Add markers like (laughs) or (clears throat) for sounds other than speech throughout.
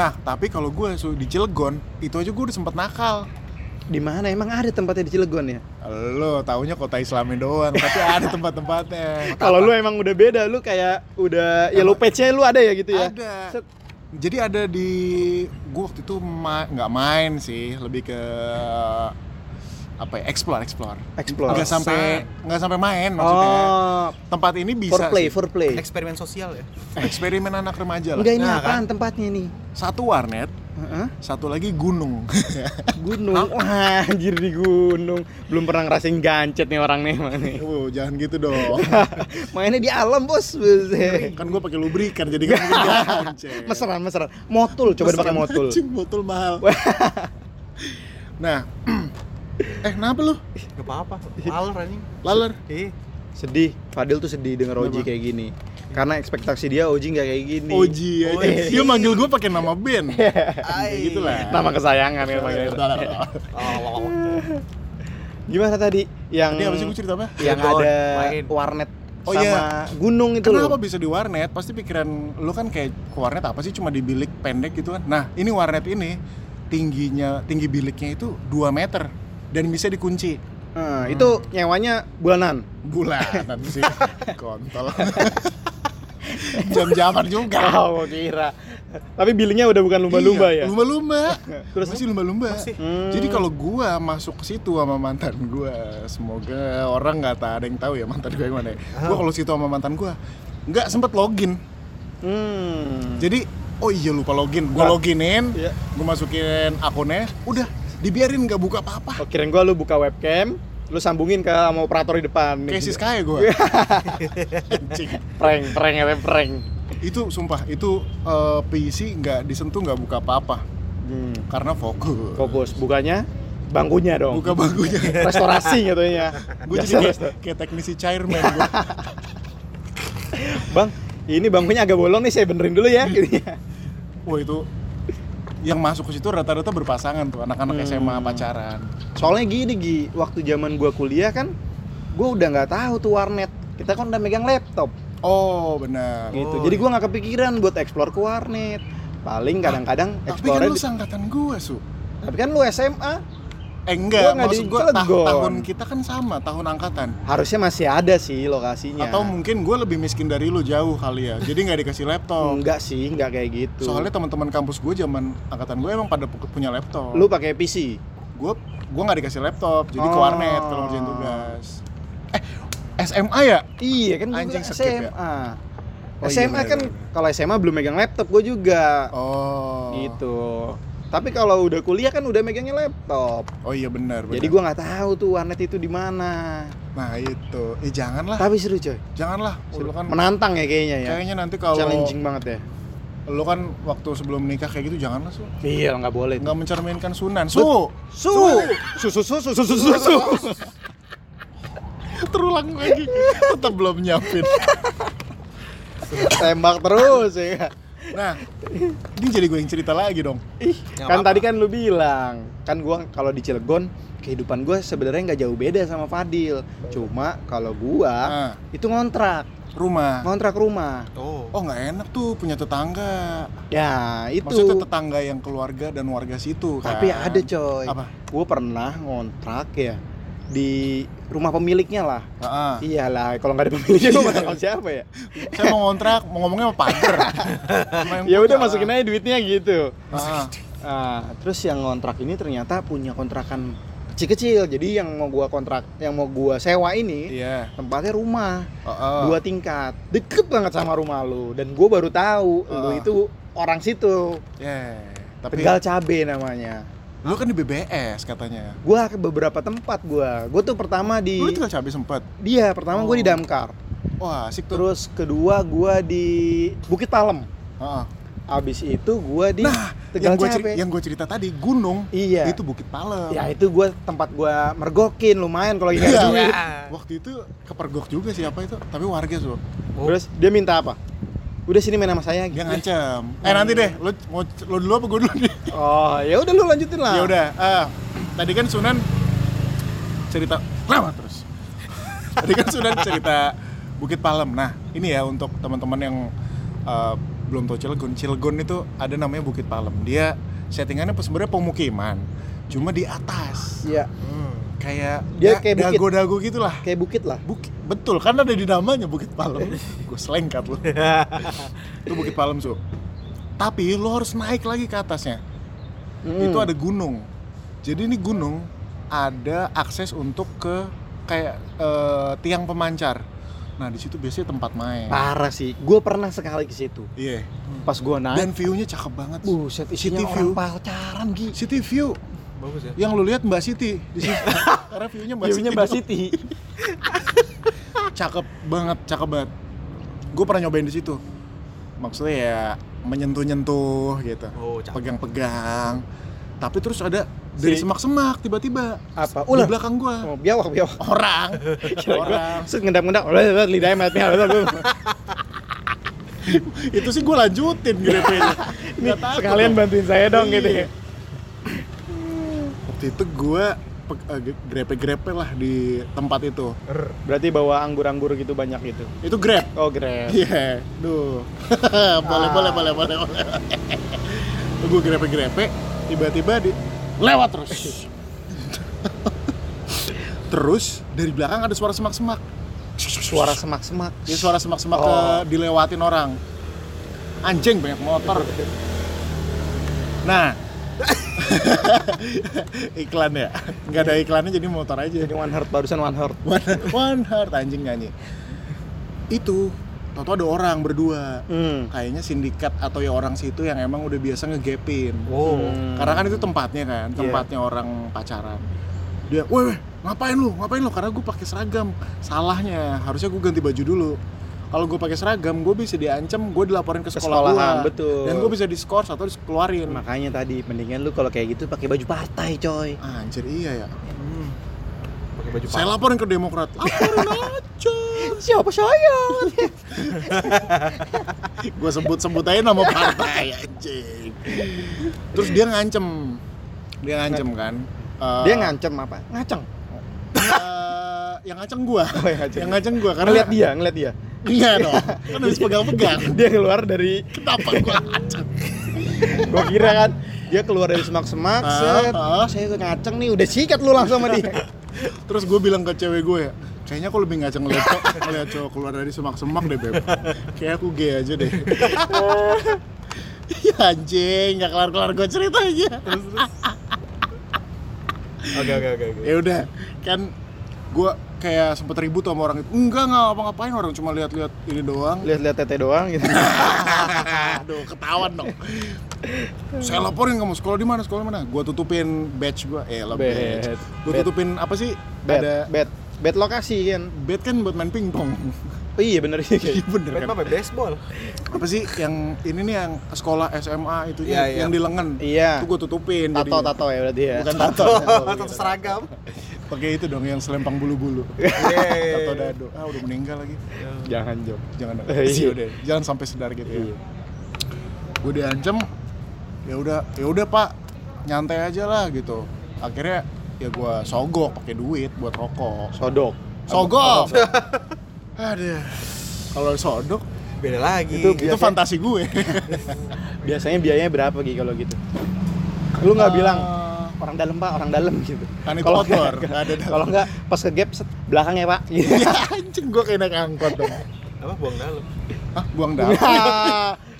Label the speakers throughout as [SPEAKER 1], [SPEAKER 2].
[SPEAKER 1] Nah, tapi kalau gue di Cilegon, itu aja gue udah sempet nakal.
[SPEAKER 2] Di mana emang ada tempatnya di Cilegon ya?
[SPEAKER 1] Lo taunya kota Islami doang, tapi ada tempat-tempatnya. (laughs)
[SPEAKER 2] Kalau lu emang udah beda, lu kayak udah yellow page-nya lu ada ya gitu ya?
[SPEAKER 1] Ada.
[SPEAKER 2] Set.
[SPEAKER 1] Jadi ada di gue waktu itu ma- nggak main sih, lebih ke apa ya? Explore, explore.
[SPEAKER 2] Explore.
[SPEAKER 1] Nggak sampai nggak sampai main maksudnya.
[SPEAKER 2] Oh,
[SPEAKER 1] Tempat ini bisa
[SPEAKER 2] for play,
[SPEAKER 1] sih.
[SPEAKER 2] for play.
[SPEAKER 3] eksperimen sosial ya
[SPEAKER 1] eksperimen anak remaja lah.
[SPEAKER 2] Enggak ini
[SPEAKER 3] Nah,
[SPEAKER 2] apaan tempatnya nih?
[SPEAKER 1] Satu warnet,
[SPEAKER 2] Heeh.
[SPEAKER 1] satu lagi gunung. (laughs)
[SPEAKER 2] Gunung. Wah, anjir di gunung. Belum pernah ngerasain gancet nih orang nih nih.
[SPEAKER 1] oh, jangan gitu dong. (laughs)
[SPEAKER 2] Mainnya di alam, Bos.
[SPEAKER 1] Kan gue pakai lubrikan jadi kan mungkin ganceng. (laughs)
[SPEAKER 2] Mesran, mesran. Motul, coba pakai motul.
[SPEAKER 1] Motul mahal. nah, (clears throat) eh kenapa lu?
[SPEAKER 3] nggak apa-apa maler anjing
[SPEAKER 1] Laler.
[SPEAKER 3] eh
[SPEAKER 2] Sedih, Fadil tuh sedih denger Oji kayak gini. Karena ekspektasi dia Oji nggak kayak gini.
[SPEAKER 1] Oji aja.
[SPEAKER 3] Oji.
[SPEAKER 1] Dia manggil gue pakai nama band. (laughs) Kayak gitu lah.
[SPEAKER 2] Nama kesayangan kan panggilnya. Gimana tadi yang
[SPEAKER 1] Tadi apa sih gue cerita apa?
[SPEAKER 2] yang ada
[SPEAKER 3] main.
[SPEAKER 2] warnet
[SPEAKER 1] Oh,
[SPEAKER 2] sama
[SPEAKER 1] iya.
[SPEAKER 2] gunung itu
[SPEAKER 1] Kenapa
[SPEAKER 2] loh.
[SPEAKER 1] bisa di warnet? Pasti pikiran lu kan kayak ke warnet apa sih cuma di bilik pendek gitu kan. Nah, ini warnet ini tingginya tinggi biliknya itu 2 meter dan bisa dikunci.
[SPEAKER 2] Nah, itu nyewanya bulanan.
[SPEAKER 1] Bulanan sih. (laughs) Kontol. Jam-jaman juga.
[SPEAKER 2] Oh, kira. Tapi billingnya udah bukan lumba-lumba
[SPEAKER 1] Iya,
[SPEAKER 2] ya.
[SPEAKER 1] Lumba-lumba.
[SPEAKER 2] Terus?
[SPEAKER 1] masih lumba-lumba.
[SPEAKER 2] Hmm.
[SPEAKER 1] Jadi kalau gua masuk ke situ sama mantan gua, semoga orang nggak tak ada yang tahu ya mantan gua yang mana. ya. Gua kalau situ sama mantan gua nggak sempet login.
[SPEAKER 2] Hmm.
[SPEAKER 1] Jadi oh iya lupa login. Gua
[SPEAKER 2] Nah.
[SPEAKER 1] loginin,
[SPEAKER 2] Iya.
[SPEAKER 1] gua masukin akunnya, udah dibiarin nggak buka apa-apa.
[SPEAKER 2] Oh, kirain gua lu buka webcam, lu sambungin ke sama operator di depan.
[SPEAKER 1] Kayak
[SPEAKER 2] Gitu.
[SPEAKER 1] sis kaya gua. (laughs) Anjing.
[SPEAKER 2] Prank, prank ya, prank.
[SPEAKER 1] Itu sumpah itu eh, PC nggak disentuh nggak buka apa-apa
[SPEAKER 2] Hmm.
[SPEAKER 1] karena fokus.
[SPEAKER 2] Fokus, bukanya bangkunya dong.
[SPEAKER 1] Buka bangkunya. (laughs)
[SPEAKER 2] Restorasi katanya.
[SPEAKER 1] gue
[SPEAKER 2] Biasa
[SPEAKER 1] jadi kayak, kayak teknisi chairman gua.
[SPEAKER 2] Bang, ini bangkunya agak bolong nih, saya benerin dulu ya. Gitu ya.
[SPEAKER 1] Wah itu yang masuk ke situ rata-rata berpasangan tuh anak-anak
[SPEAKER 2] Hmm.
[SPEAKER 1] SMA pacaran.
[SPEAKER 2] Soalnya gini Gi, waktu zaman gua kuliah kan gua udah nggak tahu tuh warnet. Kita kan udah megang laptop
[SPEAKER 1] Oh benar.
[SPEAKER 2] gitu.
[SPEAKER 3] Oh,
[SPEAKER 2] Jadi
[SPEAKER 3] iya.
[SPEAKER 2] gua nggak kepikiran buat explore ke warnet. Paling kadang-kadang
[SPEAKER 1] Tapi
[SPEAKER 2] explore
[SPEAKER 1] kan lu seangkatan gua su.
[SPEAKER 2] Tapi kan lu SMA,
[SPEAKER 1] Eh enggak, maksud gua ta-
[SPEAKER 2] Cilegon.
[SPEAKER 1] tahun kita kan sama, tahun angkatan.
[SPEAKER 2] harusnya masih ada sih lokasinya.
[SPEAKER 1] Atau mungkin gua lebih miskin dari lu jauh kali ya. Jadi nggak dikasih laptop.
[SPEAKER 2] enggak sih, enggak kayak gitu.
[SPEAKER 1] Soalnya teman-teman kampus gue zaman angkatan gue emang pada pu- punya laptop.
[SPEAKER 2] lu pakai PC.
[SPEAKER 1] gue gue nggak dikasih laptop, jadi ke
[SPEAKER 2] Oh.
[SPEAKER 1] warnet kalau ngerjain tugas. Eh SMA ya?
[SPEAKER 2] Iya kan
[SPEAKER 1] Anjing skip
[SPEAKER 2] SMA.
[SPEAKER 1] ya? Oh, iya,
[SPEAKER 2] SMA
[SPEAKER 1] bener,
[SPEAKER 2] kan
[SPEAKER 1] bener.
[SPEAKER 2] kalau SMA belum megang laptop gue juga.
[SPEAKER 1] Oh.
[SPEAKER 2] Gitu. Tapi kalau udah kuliah kan udah megangnya laptop.
[SPEAKER 1] Oh iya benar.
[SPEAKER 2] Jadi gue nggak tahu tuh warnet itu di mana.
[SPEAKER 1] Nah itu, eh janganlah.
[SPEAKER 2] Tapi seru coy.
[SPEAKER 1] Janganlah. Seru. Kan
[SPEAKER 2] Menantang ya kayaknya ya.
[SPEAKER 1] Kayaknya nanti kalau
[SPEAKER 2] challenging banget ya.
[SPEAKER 1] Lo kan waktu sebelum nikah kayak gitu janganlah su.
[SPEAKER 2] Iya nggak boleh.
[SPEAKER 1] Nggak mencerminkan sunan. Su.
[SPEAKER 2] Su. Su su su su su su su. su.
[SPEAKER 1] Terulang lagi. Tetap belum nyiapin.
[SPEAKER 2] Tembak terus ya
[SPEAKER 1] Nah, ini jadi gue yang cerita lagi dong.
[SPEAKER 2] Ih, kan
[SPEAKER 3] apa-apa.
[SPEAKER 2] tadi kan lu bilang, kan gua kalau di Cilegon kehidupan gua sebenarnya nggak jauh beda sama Fadil. Cuma kalau gua
[SPEAKER 1] Nah,
[SPEAKER 2] itu ngontrak,
[SPEAKER 1] rumah.
[SPEAKER 2] ngontrak rumah.
[SPEAKER 3] Oh.
[SPEAKER 1] Oh nggak enak tuh punya tetangga.
[SPEAKER 2] Ya, itu.
[SPEAKER 1] Maksudnya tetangga yang keluarga dan warga situ kan.
[SPEAKER 2] Tapi ada coy.
[SPEAKER 1] Apa?
[SPEAKER 2] Gue pernah ngontrak ya di rumah pemiliknya lah.
[SPEAKER 1] Heeh.
[SPEAKER 2] Iyalah, kalau nggak ada pemiliknya gue
[SPEAKER 1] Iya.
[SPEAKER 2] ngontrak sama siapa ya?
[SPEAKER 1] Saya mau ngontrak, mau ngomongnya sama yang
[SPEAKER 2] Ya udah masukin aja duitnya gitu.
[SPEAKER 1] Heeh.
[SPEAKER 2] Nah, terus yang ngontrak ini ternyata punya kontrakan kecil-kecil. Jadi yang mau gua kontrak, yang mau gua sewa ini
[SPEAKER 1] Iya.
[SPEAKER 2] tempatnya rumah
[SPEAKER 1] Heeh.
[SPEAKER 2] dua tingkat, deket banget sama rumah lu. Dan gua baru tahu lu
[SPEAKER 1] Ah.
[SPEAKER 2] itu orang situ.
[SPEAKER 1] Yeah. Tapi
[SPEAKER 2] Tegal Cabe namanya.
[SPEAKER 1] Lu kan di BBS katanya.
[SPEAKER 2] Gua ke beberapa tempat gua. Gua tuh pertama di
[SPEAKER 1] Lu tinggal cabai sempet.
[SPEAKER 2] dia, pertama gua di
[SPEAKER 1] Oh.
[SPEAKER 2] Damkar.
[SPEAKER 1] Wah, asik tuh.
[SPEAKER 2] Terus kedua gua di Bukit Palem.
[SPEAKER 1] Heeh.
[SPEAKER 2] Abis itu gua di
[SPEAKER 1] Nah,
[SPEAKER 2] Tegal
[SPEAKER 1] yang gue
[SPEAKER 2] Cabe.
[SPEAKER 1] yang gue cerita tadi gunung
[SPEAKER 2] Iya.
[SPEAKER 1] itu Bukit Palem.
[SPEAKER 2] Ya itu gua tempat gua mergokin lumayan kalau lagi ada
[SPEAKER 1] Iya.
[SPEAKER 2] duit.
[SPEAKER 1] Waktu itu kepergok juga siapa itu, tapi warga tuh.
[SPEAKER 3] Oh.
[SPEAKER 2] Terus dia minta apa? Udah sini main sama saya
[SPEAKER 1] Dia
[SPEAKER 2] gitu.
[SPEAKER 1] ngancam. Eh nanti deh, lu mau lu dulu apa gue dulu nih?
[SPEAKER 2] Oh, ya udah lu lanjutin lah.
[SPEAKER 1] Ya udah. ah, tadi kan Sunan cerita lama terus. Tadi kan Sunan cerita Bukit Palem. Nah, ini ya untuk teman-teman yang eh, belum tau Cilegon. Cilegon itu ada namanya Bukit Palem. Dia settingannya sebenarnya pemukiman, cuma di atas.
[SPEAKER 2] Iya,
[SPEAKER 3] Hmm.
[SPEAKER 1] Kayak
[SPEAKER 2] Dia
[SPEAKER 1] ya,
[SPEAKER 2] kayak bukit.
[SPEAKER 1] dago-dago gitulah.
[SPEAKER 2] kayak bukit lah.
[SPEAKER 1] Bukit, betul, kan ada di namanya Bukit Palem. (laughs) Gue selengkat loh. itu Bukit Palem su. Tapi lo harus naik lagi ke atasnya.
[SPEAKER 2] Mm.
[SPEAKER 1] Itu ada gunung. Jadi ini gunung ada akses untuk ke kayak eh, tiang pemancar. Nah di situ biasanya tempat main.
[SPEAKER 2] parah sih. Gue pernah sekali ke situ.
[SPEAKER 1] Iya.
[SPEAKER 2] Pas gue naik,
[SPEAKER 1] Dan view-nya cakep banget.
[SPEAKER 2] buset isinya
[SPEAKER 1] City
[SPEAKER 2] orang
[SPEAKER 1] view.
[SPEAKER 2] pacaran Gi.
[SPEAKER 1] City view.
[SPEAKER 3] Bagus ya.
[SPEAKER 1] Yang lu lihat Mbak Siti di situ. (laughs) Karena view-nya Mbak Siti.
[SPEAKER 2] Mbak. Siti. (laughs)
[SPEAKER 1] Cakep banget, cakep banget. Gue pernah nyobain di situ. Maksudnya ya menyentuh-nyentuh gitu.
[SPEAKER 3] Oh.
[SPEAKER 1] Pegang-pegang. Tapi terus ada dari semak-semak tiba-tiba
[SPEAKER 2] Apa?
[SPEAKER 1] di
[SPEAKER 2] Ular.
[SPEAKER 1] belakang gua.
[SPEAKER 2] Oh, biawak, biawak.
[SPEAKER 1] Orang. (laughs) Orang.
[SPEAKER 2] Set ngendap-ngendap, lidahnya melihat
[SPEAKER 1] Itu sih gue lanjutin takut
[SPEAKER 2] Sekalian bantuin saya dong gitu ya.
[SPEAKER 1] Waktu itu gue grepe-grepe lah di tempat itu.
[SPEAKER 2] Berarti bawa anggur-anggur gitu banyak gitu.
[SPEAKER 1] Itu grab.
[SPEAKER 2] Oh, grab.
[SPEAKER 1] Iya, duh. (laughs) boleh,
[SPEAKER 2] Ah.
[SPEAKER 1] boleh, boleh, boleh, boleh. gue grepe-grepe, tiba-tiba di lewat terus. (laughs) terus dari belakang ada suara semak-semak.
[SPEAKER 2] Suara semak-semak.
[SPEAKER 1] Ini suara semak-semak
[SPEAKER 2] Oh.
[SPEAKER 1] ke dilewatin orang. Anjing banyak motor. (laughs) Nah, (laughs) iklan ya, nggak ada iklannya jadi motor aja.
[SPEAKER 2] Jadi one heart barusan one heart.
[SPEAKER 1] One, one heart anjing nyanyi. Itu, tau ada orang berdua.
[SPEAKER 2] Hmm.
[SPEAKER 1] Kayaknya sindikat atau ya orang situ yang emang udah biasa ngegepin.
[SPEAKER 3] Oh.
[SPEAKER 2] Hmm.
[SPEAKER 1] Karena kan itu tempatnya kan,
[SPEAKER 3] Iya.
[SPEAKER 1] tempatnya orang pacaran. Dia, weh, weh, ngapain lu? Ngapain lu? Karena gue pakai seragam. Salahnya, harusnya gue ganti baju dulu. Kalau gue pakai seragam, gue bisa diancam, gue dilaporin ke sekolah gue.
[SPEAKER 2] betul.
[SPEAKER 1] Dan gue bisa diskors atau dikeluarin.
[SPEAKER 2] Makanya tadi mendingan lu kalau kayak gitu pakai baju partai, coy.
[SPEAKER 1] Anjir iya ya.
[SPEAKER 3] Hmm. Pakai baju
[SPEAKER 1] Saya
[SPEAKER 3] partai.
[SPEAKER 1] laporin ke Demokrat. (laughs) Laporin aja.
[SPEAKER 2] Siapa saya? (laughs)
[SPEAKER 1] gue sebut-sebut aja nama partai anjing. Terus dia ngancem. Dia ngancem kan. Eh,
[SPEAKER 2] Dia ngancem apa? Ngaceng.
[SPEAKER 1] eh, yang ngaceng gua.
[SPEAKER 2] Oh, yang ngaceng.
[SPEAKER 1] yang ngaceng gua karena
[SPEAKER 2] Ngeliat dia, ngeliat dia.
[SPEAKER 1] Iya dong. Kan habis (laughs) pegang-pegang.
[SPEAKER 2] Dia keluar dari
[SPEAKER 1] Kenapa gua ngaceng? (laughs)
[SPEAKER 2] gua kira kan dia keluar dari semak-semak,
[SPEAKER 1] Ah,
[SPEAKER 2] set.
[SPEAKER 1] ah.
[SPEAKER 2] Saya ngaceng nih, udah sikat lu langsung sama dia. (laughs)
[SPEAKER 1] Terus gue bilang ke cewek gue ya, kayaknya aku lebih ngaceng ngeliat cowok, ngeliat cowok keluar dari semak-semak deh beb. Kayak aku gay aja deh. Iya anjing, nggak kelar-kelar gue ceritanya.
[SPEAKER 3] Oke oke oke. oke.
[SPEAKER 1] ya udah, kan gue kayak sempet ribut sama orang itu. Enggak nggak apa-ngapain orang cuma lihat-lihat ini doang.
[SPEAKER 2] Lihat-lihat tete doang gitu. (laughs)
[SPEAKER 1] Aduh, ketahuan dong. Saya laporin kamu sekolah di mana? Sekolah mana? Gua tutupin badge gua. Eh, lah badge. Gua tutupin apa sih?
[SPEAKER 2] Bed,
[SPEAKER 1] Ada
[SPEAKER 2] bed, bed lokasi kan.
[SPEAKER 1] bed kan buat main pingpong. (laughs)
[SPEAKER 2] Oh iya bener sih.
[SPEAKER 1] Iya bener
[SPEAKER 3] Main
[SPEAKER 1] kan?
[SPEAKER 3] apa? Baseball.
[SPEAKER 1] Apa sih yang ini nih yang sekolah SMA itu
[SPEAKER 3] Iya, iya.
[SPEAKER 1] yang di lengan.
[SPEAKER 2] Iya.
[SPEAKER 1] Itu gua tutupin
[SPEAKER 2] Tato
[SPEAKER 1] jadinya.
[SPEAKER 2] tato ya berarti ya.
[SPEAKER 1] Bukan tato.
[SPEAKER 3] Tato seragam.
[SPEAKER 1] Pakai itu dong yang selempang bulu-bulu. (laughs) Tato dado. Ah, udah meninggal lagi.
[SPEAKER 2] Jangan jom.
[SPEAKER 1] Jangan
[SPEAKER 2] Iya.
[SPEAKER 1] Iya udah. Jangan sampai sedar gitu ya.
[SPEAKER 2] Iya.
[SPEAKER 1] gue diancem ya udah ya udah pak nyantai aja lah gitu akhirnya ya gue sogok pakai duit buat rokok
[SPEAKER 2] Sodok.
[SPEAKER 1] sogok (laughs) ada kalau sodok
[SPEAKER 3] Beda lagi.
[SPEAKER 2] Itu
[SPEAKER 1] itu fantasi gue (laughs)
[SPEAKER 2] Biasanya biayanya berapa Gi kalau gitu? Lu nggak
[SPEAKER 1] Eh,
[SPEAKER 2] bilang orang dalam pak, orang dalam gitu.
[SPEAKER 1] kan itu
[SPEAKER 2] Kalau
[SPEAKER 1] outdoor
[SPEAKER 2] nggak-
[SPEAKER 1] ada dalam.
[SPEAKER 2] Kalau nggak pas ke gap set, belakang ya pak. Gitu. (laughs)
[SPEAKER 1] ya anjing gue kayak naik angkot dong
[SPEAKER 3] Apa buang dalam?
[SPEAKER 1] Hah, buang dalam (laughs)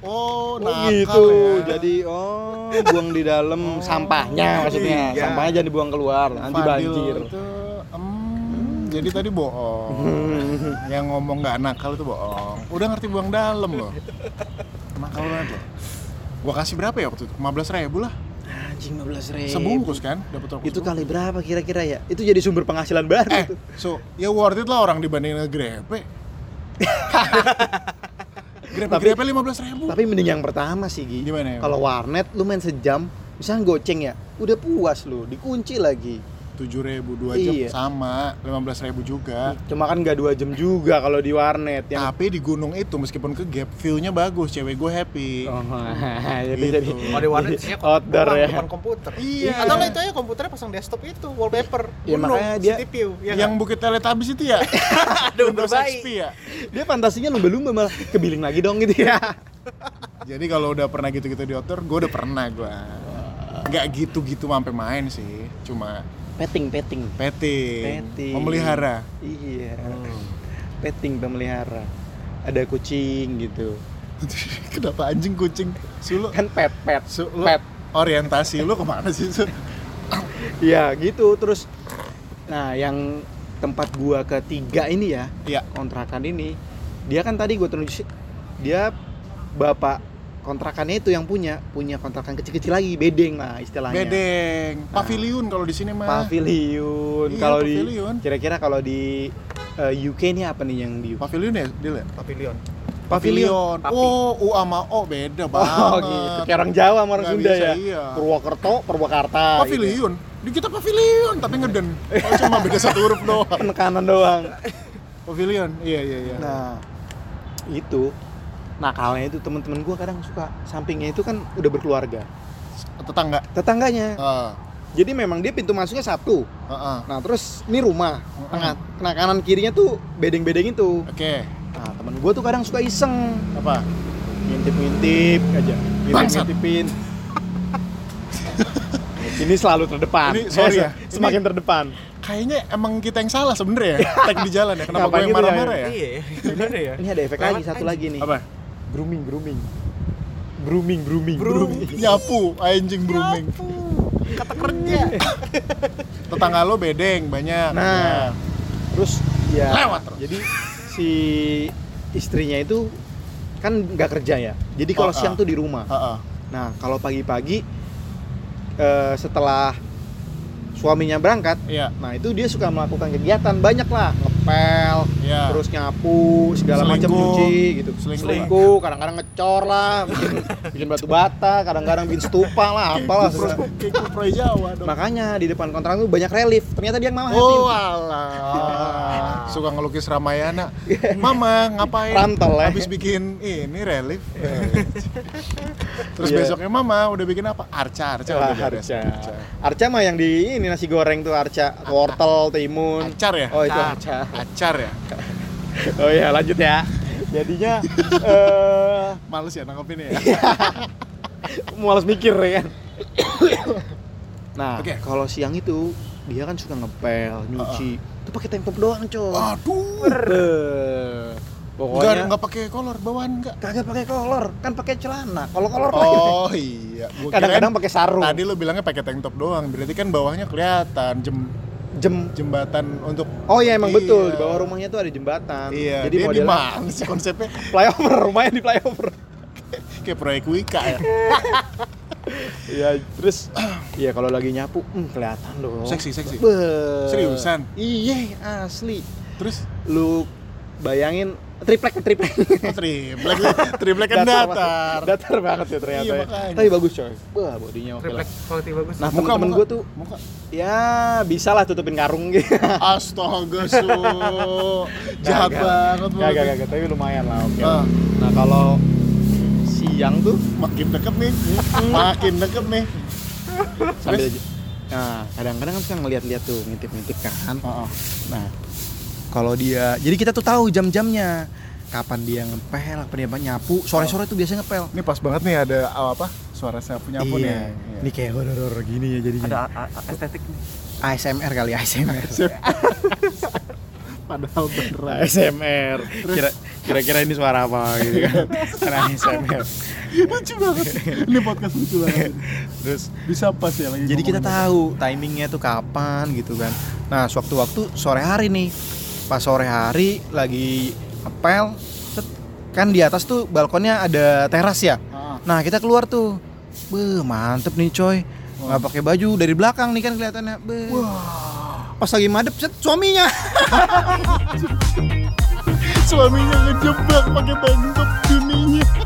[SPEAKER 2] Oh
[SPEAKER 1] oh, nakal
[SPEAKER 2] gitu.
[SPEAKER 1] ya.
[SPEAKER 2] Jadi oh buang di dalam sampahnya maksudnya.
[SPEAKER 3] iya.
[SPEAKER 2] Sampahnya jangan dibuang keluar, nanti
[SPEAKER 1] Fadil
[SPEAKER 2] banjir.
[SPEAKER 1] itu, em, jadi tadi bohong (laughs) yang ngomong nggak nakal itu bohong udah ngerti buang dalam loh nakal banget loh gua kasih berapa ya waktu itu 15 ribu lah
[SPEAKER 2] Anjing 15 ribu.
[SPEAKER 1] sebungkus kan dapat rokok
[SPEAKER 2] Itu
[SPEAKER 1] sebungkus.
[SPEAKER 2] kali berapa kira-kira ya? Itu jadi sumber penghasilan baru
[SPEAKER 1] eh
[SPEAKER 2] tuh.
[SPEAKER 1] so ya worth it lah orang dibanding ngegrepe (laughs) grepe
[SPEAKER 2] Tapi-
[SPEAKER 1] grepe 15 ribu
[SPEAKER 2] Tapi mending yang pertama sih Gi.
[SPEAKER 1] Gimana ya?
[SPEAKER 2] Kalau warnet lu main sejam, misalnya goceng ya, udah puas lu, dikunci lagi.
[SPEAKER 1] Tujuh ribu dua jam
[SPEAKER 2] Iya.
[SPEAKER 1] sama 15 ribu juga
[SPEAKER 2] Cuma kan nggak dua jam juga kalau di warnet yang
[SPEAKER 1] tapi di gunung itu meskipun ke gap view-nya bagus cewek gue happy
[SPEAKER 2] Oh, (laughs) jadi
[SPEAKER 1] Gitu.
[SPEAKER 2] jadi
[SPEAKER 3] Kalau di warnet isinya (laughs)
[SPEAKER 2] outdoor ya.
[SPEAKER 3] depan komputer.
[SPEAKER 1] Iya.
[SPEAKER 3] Atau lah itu aja komputernya pasang desktop itu, wallpaper.
[SPEAKER 2] Iya,
[SPEAKER 3] Gunung,
[SPEAKER 2] makanya dia-
[SPEAKER 3] city view. Ya
[SPEAKER 1] yang bukit Teletubbies itu ya (laughs)
[SPEAKER 3] Aduh,
[SPEAKER 1] Windows
[SPEAKER 3] berbaik.
[SPEAKER 1] XP ya
[SPEAKER 2] Dia fantasinya lumba-lumba malah kebiling lagi dong gitu ya.
[SPEAKER 1] Jadi kalau udah pernah gitu-gitu di outdoor, gue udah pernah gue. Nggak gitu-gitu sampai main sih, cuma
[SPEAKER 2] Petting, petting.
[SPEAKER 1] petting,
[SPEAKER 2] Petting.
[SPEAKER 1] memelihara.
[SPEAKER 2] Iya.
[SPEAKER 1] Hmm.
[SPEAKER 2] Petting pemelihara. Ada kucing gitu. (laughs)
[SPEAKER 1] Kenapa anjing kucing? Sulu,
[SPEAKER 2] Kan pet, pet.
[SPEAKER 1] su, lu,
[SPEAKER 2] Pet.
[SPEAKER 1] orientasi lu ke mana sih? Su?
[SPEAKER 2] Iya, (laughs) gitu. Terus nah, yang tempat gua ketiga ini ya,
[SPEAKER 1] Iya.
[SPEAKER 2] kontrakan ini, dia kan tadi gua tunjuk dia bapak kontrakannya itu yang punya, punya kontrakan kecil-kecil lagi, bedeng lah istilahnya.
[SPEAKER 1] Bedeng, pavilion kalau di sini mah.
[SPEAKER 2] Pavilion.
[SPEAKER 1] Iya,
[SPEAKER 2] kalau di
[SPEAKER 1] pavilion.
[SPEAKER 2] kira-kira kalau di eh, UK ini apa nih yang di UK?
[SPEAKER 1] Pavilion ya, Dil ya?
[SPEAKER 3] Pavilion.
[SPEAKER 1] Pavilion.
[SPEAKER 3] Papi.
[SPEAKER 1] Oh, U sama O beda banget.
[SPEAKER 2] Oh gitu, kayak orang Jawa sama orang
[SPEAKER 1] Nggak
[SPEAKER 2] Sunda
[SPEAKER 1] bisa,
[SPEAKER 2] ya.
[SPEAKER 1] iya.
[SPEAKER 2] Purwokerto, Purwakarta. gitu.
[SPEAKER 1] Pavilion. Di kita pavilion tapi ngeden. Oh, cuma beda satu huruf doang. (laughs)
[SPEAKER 2] Penekanan doang.
[SPEAKER 1] Pavilion. Iya, iya, iya.
[SPEAKER 2] Nah, itu nakalnya itu temen-temen gua kadang suka sampingnya itu kan udah berkeluarga.
[SPEAKER 1] Tetangga.
[SPEAKER 2] Tetangganya.
[SPEAKER 1] Ah,
[SPEAKER 2] Jadi memang dia pintu masuknya satu.
[SPEAKER 1] ah, ah.
[SPEAKER 2] Nah, terus ini rumah.
[SPEAKER 1] Mm-mm.
[SPEAKER 2] Tengah, nah kanan kirinya tuh bedeng-bedeng itu.
[SPEAKER 1] Oke.
[SPEAKER 2] Nah, temen gua tuh kadang suka iseng
[SPEAKER 1] Apa?
[SPEAKER 2] ngintip-ngintip aja. Ngintip-ngintipin. Ini selalu terdepan.
[SPEAKER 1] Ini, sorry ya,
[SPEAKER 2] Semakin terdepan.
[SPEAKER 1] Kayaknya emang kita yang salah sebenernya ya. (laughs) Tag di jalan ya. Kenapa gue yang
[SPEAKER 2] gitu ya?
[SPEAKER 1] marah-marah ya?
[SPEAKER 3] Iya, ya. ya?
[SPEAKER 2] Ini ada efek
[SPEAKER 3] Lewat
[SPEAKER 2] lagi satu
[SPEAKER 3] aja.
[SPEAKER 2] lagi nih.
[SPEAKER 1] Apa?
[SPEAKER 2] Grooming, grooming. Grooming, grooming,
[SPEAKER 3] Grooming.
[SPEAKER 1] Nyapu, anjing grooming.
[SPEAKER 3] Kata kerja. (laughs)
[SPEAKER 1] Tetangga lo bedeng banyak.
[SPEAKER 2] Nah, terus ya
[SPEAKER 1] Lewat terus.
[SPEAKER 2] jadi si istrinya itu kan nggak kerja ya. Jadi kalau
[SPEAKER 1] Oh,
[SPEAKER 2] siang
[SPEAKER 1] ah.
[SPEAKER 2] tuh di rumah.
[SPEAKER 1] Ya. Heeh.
[SPEAKER 2] Nah, kalau pagi-pagi eh, setelah suaminya berangkat,
[SPEAKER 1] Iya.
[SPEAKER 2] nah itu dia suka melakukan kegiatan banyak lah, ngepel,
[SPEAKER 1] Iya.
[SPEAKER 2] terus nyapu, segala macam cuci gitu.
[SPEAKER 1] Selingkuh.
[SPEAKER 2] Selingkuh, kadang-kadang ngecor lah, bikin, (laughs) bikin batu bata, kadang-kadang bikin stupa lah, apalah.
[SPEAKER 1] Kayak Jawa dong.
[SPEAKER 2] Makanya di depan kontrakan tuh banyak relief. Ternyata dia yang mama
[SPEAKER 1] Oh alah, suka ngelukis Ramayana. Mama ngapain?
[SPEAKER 2] Rantol, ya.
[SPEAKER 1] Habis bikin ini relief. (laughs) Terus
[SPEAKER 2] Iya.
[SPEAKER 1] besoknya Mama udah bikin apa? Arca, Arca udah beres.
[SPEAKER 2] Arca. Arca mah yang di ini nasi goreng tuh Arca, wortel, timun.
[SPEAKER 1] Acar ya?
[SPEAKER 2] Oh itu
[SPEAKER 3] Acar.
[SPEAKER 2] Arca.
[SPEAKER 1] Acar ya? (laughs)
[SPEAKER 2] Oh iya lanjut ya. Jadinya eh
[SPEAKER 1] Males ya nangkepinnya ya?
[SPEAKER 2] males mikir ya kan. nah,
[SPEAKER 1] Oke.
[SPEAKER 2] kalau siang itu dia kan suka ngepel, nyuci. Itu pakai tank top doang, coy.
[SPEAKER 1] Aduh. Enggak,
[SPEAKER 2] Pokoknya
[SPEAKER 1] enggak pakai kolor bawaan enggak.
[SPEAKER 2] kagak pakai kolor, kan pakai celana. Kalau kolor pakai
[SPEAKER 1] Oh iya.
[SPEAKER 2] Kadang-kadang pakai sarung.
[SPEAKER 1] Tadi lu bilangnya pakai tank top doang, berarti kan bawahnya kelihatan jem
[SPEAKER 2] Jem.
[SPEAKER 1] jembatan untuk
[SPEAKER 2] Oh iya emang betul,
[SPEAKER 1] Iya.
[SPEAKER 2] di bawah rumahnya tuh ada jembatan.
[SPEAKER 1] Iya,
[SPEAKER 2] Jadi
[SPEAKER 1] dia di mana sih konsepnya? (laughs)
[SPEAKER 2] flyover, rumahnya di flyover.
[SPEAKER 1] Kayak proyek Wika ya. (laughs)
[SPEAKER 2] Iya, terus iya kalau lagi nyapu, hmm, kelihatan dong.
[SPEAKER 1] Seksi, seksi.
[SPEAKER 2] Beuh.
[SPEAKER 1] Seriusan?
[SPEAKER 2] Iya, asli.
[SPEAKER 1] Terus
[SPEAKER 2] Lu bayangin triplek triplek.
[SPEAKER 1] oh, triplek, triplek kan datar.
[SPEAKER 2] Datar banget ya ternyata.
[SPEAKER 1] Iya,
[SPEAKER 2] ya. Tapi bagus coy. Wah, bodinya oke lah.
[SPEAKER 3] Triplek quality bagus.
[SPEAKER 2] Nah,
[SPEAKER 1] Muka, muka.
[SPEAKER 2] gue tuh
[SPEAKER 1] Muka.
[SPEAKER 2] ya bisa lah tutupin karung gitu.
[SPEAKER 1] Astaga, su. (laughs) Jahat banget
[SPEAKER 2] Kagak
[SPEAKER 1] lu.
[SPEAKER 2] kagak, tapi lumayan lah oke.
[SPEAKER 1] Ah.
[SPEAKER 2] Nah, kalau siang tuh
[SPEAKER 1] Makin deket nih. Makin deket nih.
[SPEAKER 2] sambil? Nah, kadang-kadang kan suka ngeliat-liat tuh, ngintip-ngintip kan.
[SPEAKER 1] Heeh.
[SPEAKER 2] Nah, kalau dia, jadi kita tuh tahu jam-jamnya. Kapan dia ngepel, kapan dia nyapu. Sore-sore tuh biasanya ngepel.
[SPEAKER 1] Ini pas banget nih ada oh, apa? Suara sapu nyapu nih.
[SPEAKER 2] iya. Ini kayak horor-horor gini ya jadinya.
[SPEAKER 3] Ada a- a- estetik nih.
[SPEAKER 2] ASMR kali ASMR. (laughs)
[SPEAKER 1] Padahal beneran.
[SPEAKER 2] ASMR. Kira kira-kira ini suara apa gitu kan. Kan (laughs) ASMR.
[SPEAKER 1] lucu banget. Ini podcast lucu banget.
[SPEAKER 2] Terus
[SPEAKER 1] Bisa pas ya lagi.
[SPEAKER 2] jadi kita tahu timingnya tuh kapan gitu kan. Nah, sewaktu-waktu sore hari nih. Pas sore hari lagi ngepel, kan di atas tuh balkonnya ada teras ya.
[SPEAKER 1] Heeh.
[SPEAKER 2] Nah kita keluar tuh, Beuh, mantep nih coy. Nggak pakai baju dari belakang nih kan kelihatannya. Beuh.
[SPEAKER 1] Wah.
[SPEAKER 2] Pas lagi madep set suaminya. (laughs)
[SPEAKER 1] Suaminya ngejebak pakai top bininya.